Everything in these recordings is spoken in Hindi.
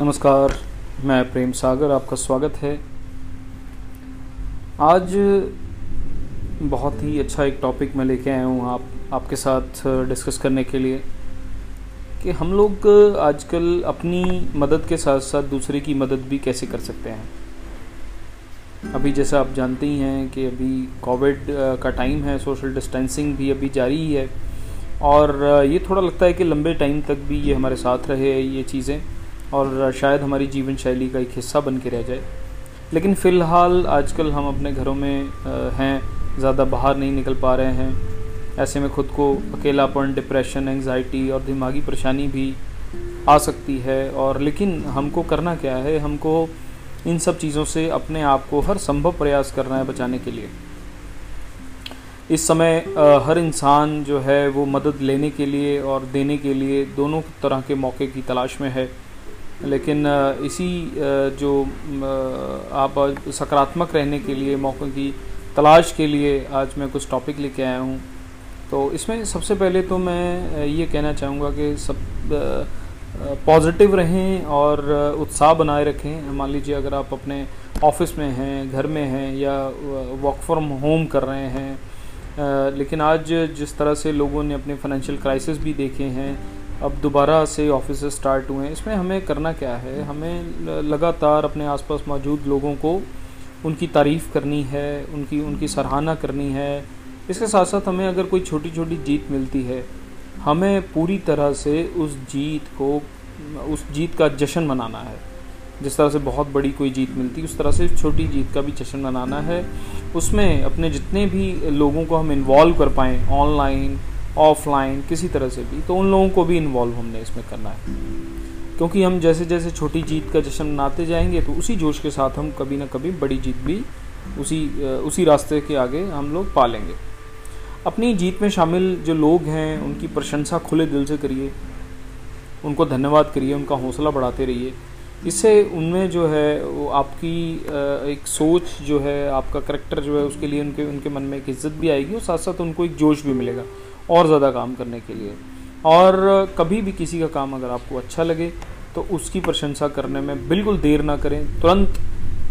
नमस्कार, मैं प्रेम सागर, आपका स्वागत है। आज बहुत ही अच्छा एक टॉपिक मैं लेके आया हूँ आप, आपके साथ डिस्कस करने के लिए, कि हम लोग आजकल अपनी मदद के साथ साथ दूसरे की मदद भी कैसे कर सकते हैं। अभी जैसा आप जानते ही हैं कि अभी कोविड का टाइम है सोशल डिस्टेंसिंग भी अभी जारी ही है, और ये थोड़ा लगता है कि लंबे टाइम तक भी ये हमारे साथ रहे ये चीज़ें। और शायद हमारी जीवन शैली का एक हिस्सा बन के रह जाए। लेकिन फ़िलहाल आजकल हम अपने घरों में हैं, ज़्यादा बाहर नहीं निकल पा रहे हैं। ऐसे में ख़ुद को अकेलापन डिप्रेशन एंजाइटी और दिमागी परेशानी भी आ सकती है। और लेकिन हमको करना क्या है? हमको इन सब चीज़ों से अपने आप को हर संभव प्रयास करना है बचाने के लिए। इस समय हर इंसान जो है वो मदद लेने के लिए और देने के लिए दोनों तरह के मौके की तलाश में है। लेकिन इसी जो आप सकारात्मक रहने के लिए, मौक़ों की तलाश के लिए आज मैं कुछ टॉपिक लेके आया हूँ। तो इसमें सबसे पहले तो मैं ये कहना चाहूँगा कि सब पॉजिटिव रहें और उत्साह बनाए रखें। मान लीजिए अगर आप अपने ऑफ़िस में हैं, घर में हैं या वर्क फ्रॉम होम कर रहे हैं लेकिन आज जिस तरह से लोगों ने अपने फाइनेंशियल क्राइसिस भी देखे हैं अब दोबारा से ऑफ़िस स्टार्ट हुए हैं। इसमें हमें करना क्या है? हमें लगातार अपने आसपास मौजूद लोगों को उनकी तारीफ़ करनी है, उनकी उनकी सराहना करनी है। इसके साथ साथ हमें अगर कोई छोटी छोटी जीत मिलती है, हमें पूरी तरह से उस जीत को, उस जीत का जश्न मनाना है। जिस तरह से बहुत बड़ी कोई जीत मिलती है, उस तरह से छोटी जीत का भी जश्न मनाना है। उसमें अपने जितने भी लोगों को हम इन्वॉल्व कर पाएँ ऑनलाइन ऑफलाइन, किसी तरह से भी तो उन लोगों को भी इन्वॉल्व हमने इसमें करना है। क्योंकि हम जैसे जैसे छोटी जीत का जश्न मनाते जाएँगे तो उसी जोश के साथ हम कभी ना कभी बड़ी जीत भी उसी उसी रास्ते के आगे हम लोग पालेंगे। अपनी जीत में शामिल जो लोग हैं, उनकी प्रशंसा खुले दिल से करिए। उनको धन्यवाद करिए, उनका हौसला बढ़ाते रहिए। इससे उनमें जो है, वो आपकी एक सोच जो है, आपका करेक्टर जो है, उसके लिए उनके उनके मन में एक इज़्ज़त भी आएगी और साथ साथ उनको एक जोश भी मिलेगा और ज़्यादा काम करने के लिए। और कभी भी किसी का काम अगर आपको अच्छा लगे तो उसकी प्रशंसा करने में बिल्कुल देर ना करें। तुरंत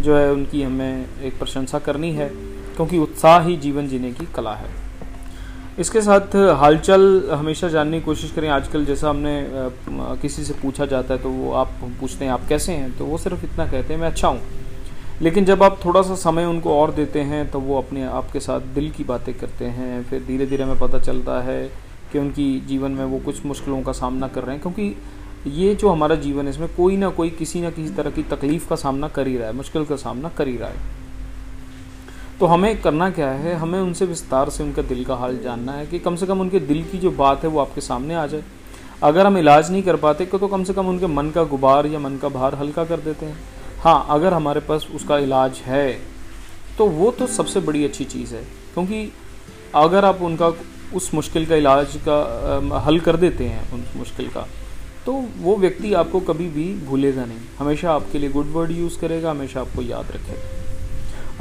जो है, उनकी हमें एक प्रशंसा करनी है, क्योंकि उत्साह ही जीवन जीने की कला है। इसके साथ हालचाल हमेशा जानने की कोशिश करें। आजकल जैसा हमने किसी से पूछा जाता है तो वो आप पूछते हैं, आप कैसे हैं? तो वो सिर्फ़ इतना कहते हैं, मैं अच्छा हूँ। लेकिन जब आप थोड़ा सा समय उनको और देते हैं तो वो अपने आप के साथ दिल की बातें करते हैं। फिर धीरे धीरे हमें पता चलता है कि उनकी जीवन में वो कुछ मुश्किलों का सामना कर रहे हैं। क्योंकि ये जो हमारा जीवन है, इसमें कोई ना कोई किसी ना किसी तरह की तकलीफ़ का सामना कर ही रहा है, मुश्किल का सामना कर ही रहा है। तो हमें करना क्या है? हमें उनसे विस्तार से उनका दिल का हाल जानना है कि कम से कम उनके दिल की जो बात है वो आपके सामने आ जाए। अगर हम इलाज नहीं कर पाते तो कम से कम उनके मन का गुबार या मन का भार हल्का कर देते हैं। हाँ अगर हमारे पास उसका इलाज है तो वो तो सबसे बड़ी अच्छी चीज़ है। क्योंकि अगर आप उनका उस मुश्किल का इलाज का हल कर देते हैं, उन मुश्किल का तो वो व्यक्ति आपको कभी भी भूलेगा नहीं। हमेशा आपके लिए गुड वर्ड यूज़ करेगा, हमेशा आपको याद रखेगा।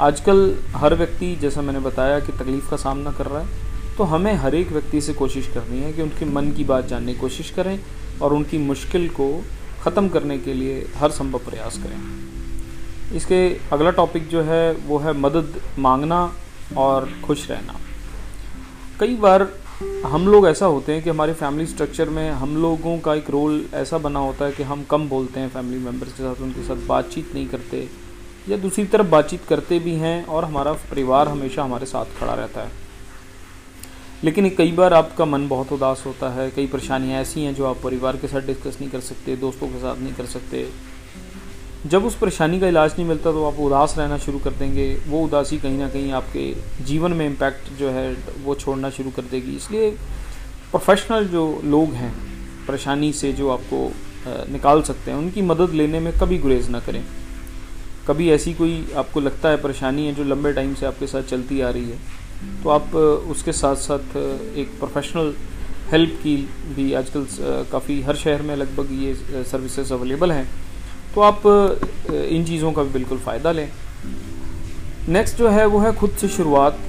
आजकल हर व्यक्ति, जैसा मैंने बताया कि तकलीफ़ का सामना कर रहा है तो हमें हर एक व्यक्ति से कोशिश करनी है कि उनके मन की बात जानने की कोशिश करें और उनकी मुश्किल को ख़त्म करने के लिए हर संभव प्रयास करें। इसके अगला टॉपिक जो है, वो है मदद मांगना और खुश रहना। कई बार हम लोग ऐसा होते हैं कि हमारे फैमिली स्ट्रक्चर में हम लोगों का एक रोल ऐसा बना होता है कि हम कम बोलते हैं फैमिली मेंबर्स के साथ, उनके साथ बातचीत नहीं करते। या दूसरी तरफ़ बातचीत करते भी हैं और हमारा परिवार हमेशा हमारे साथ खड़ा रहता है। लेकिन कई बार आपका मन बहुत उदास होता है, कई परेशानियाँ ऐसी हैं जो आप परिवार के साथ डिस्कस नहीं कर सकते, दोस्तों के साथ नहीं कर सकते। जब उस परेशानी का इलाज नहीं मिलता तो आप उदास रहना शुरू कर देंगे। वो उदासी कहीं ना कहीं आपके जीवन में इम्पैक्ट जो है, वो छोड़ना शुरू कर देगी। इसलिए प्रोफेशनल जो लोग हैं, परेशानी से जो आपको निकाल सकते हैं, उनकी मदद लेने में कभी गुरेज ना करें। कभी ऐसी कोई आपको लगता है परेशानी है जो लंबे टाइम से आपके साथ चलती आ रही है? तो आप उसके साथ साथ एक प्रोफेशनल हेल्प की भी आजकल काफ़ी हर शहर में लगभग ये सर्विसेज़ अवेलेबल हैं। तो आप इन चीज़ों का भी बिल्कुल फ़ायदा लें। नेक्स्ट जो है वो है खुद से शुरुआत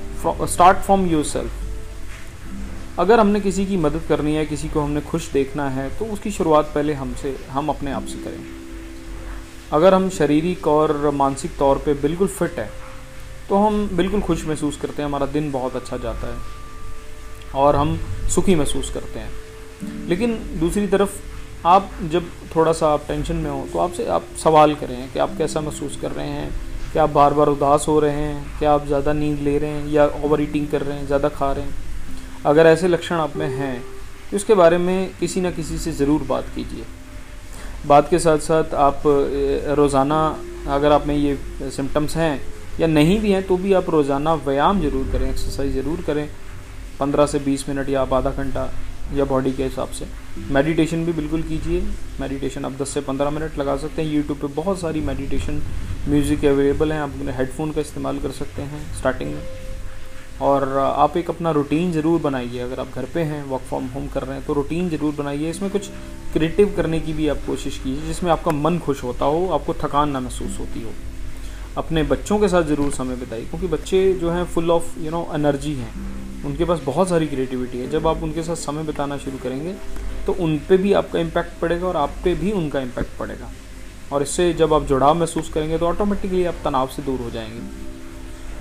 स्टार्ट फ्रॉम योर सेल्फ अगर हमने किसी की मदद करनी है, किसी को हमने खुश देखना है तो उसकी शुरुआत पहले हमसे, हम अपने आप से करें। अगर हम शारीरिक और मानसिक तौर पे बिल्कुल फिट है तो हम बिल्कुल खुश महसूस करते हैं, हमारा दिन बहुत अच्छा जाता है और हम सुखी महसूस करते हैं। लेकिन दूसरी तरफ़, आप जब थोड़ा सा आप टेंशन में हो तो आपसे आप सवाल करें कि आप कैसा महसूस कर रहे हैं? क्या आप बार बार उदास हो रहे हैं? क्या आप ज़्यादा नींद ले रहे हैं या ओवर ईटिंग कर रहे हैं, ज़्यादा खा रहे हैं? अगर ऐसे लक्षण आप में हैं तो उसके बारे में किसी न किसी से ज़रूर बात कीजिए। बात के साथ साथ आप रोज़ाना अगर आप में ये सिम्टम्स हैं या नहीं भी हैं तो भी आप रोज़ाना व्यायाम ज़रूर करें एक्सरसाइज ज़रूर करें। पंद्रह से बीस मिनट या आप आधा घंटा या बॉडी के हिसाब से। मेडिटेशन भी बिल्कुल कीजिए। मेडिटेशन आप 10 से 15 मिनट लगा सकते हैं। यूट्यूब पे बहुत सारी मेडिटेशन म्यूज़िक अवेलेबल हैं। आप अपने हेडफोन का इस्तेमाल कर सकते हैं स्टार्टिंग में। और आप एक अपना रूटीन ज़रूर बनाइए। अगर आप घर पे हैं वर्क फ्रॉम होम कर रहे हैं तो रूटीन ज़रूर बनाइए। इसमें कुछ क्रिएटिव करने की भी आप कोशिश कीजिए, जिसमें आपका मन खुश होता हो, आपको थकान ना महसूस होती हो। अपने बच्चों के साथ ज़रूर समय बिताइए, क्योंकि बच्चे जो हैं full of you know energy हैं। उनके पास बहुत सारी क्रिएटिविटी है। जब आप उनके साथ समय बिताना शुरू करेंगे तो उन पर भी आपका इम्पैक्ट पड़ेगा और आप पे भी उनका इम्पैक्ट पड़ेगा। और इससे जब आप जुड़ाव महसूस करेंगे तो ऑटोमेटिकली आप तनाव से दूर हो जाएँगे।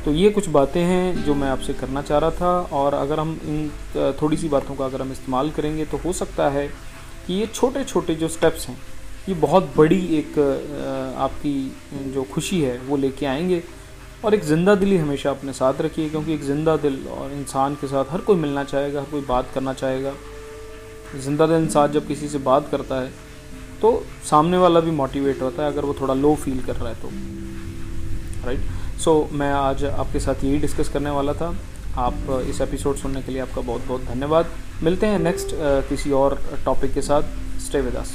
तो ये कुछ बातें हैं जो मैं आपसे करना चाह रहा था और अगर हम इन थोड़ी सी बातों का अगर हम इस्तेमाल करेंगे तो हो सकता है कि ये छोटे छोटे जो स्टेप्स हैं, ये बहुत बड़ी एक आपकी जो खुशी है वो लेके आएँगे और एक ज़िंदा दिली हमेशा अपने साथ रखिए क्योंकि एक ज़िंदा दिल और इंसान के साथ हर कोई मिलना चाहेगा, हर कोई बात करना चाहेगा। ज़िंदा दिल इंसान जब किसी से बात करता है तो सामने वाला भी मोटिवेट होता है अगर वो थोड़ा लो फील कर रहा है तो राइट सो so, मैं आज आपके साथ यही डिस्कस करने वाला था। आप इस एपिसोड सुनने के लिए आपका बहुत बहुत धन्यवाद। मिलते हैं नेक्स्ट किसी और टॉपिक के साथ। Stay with us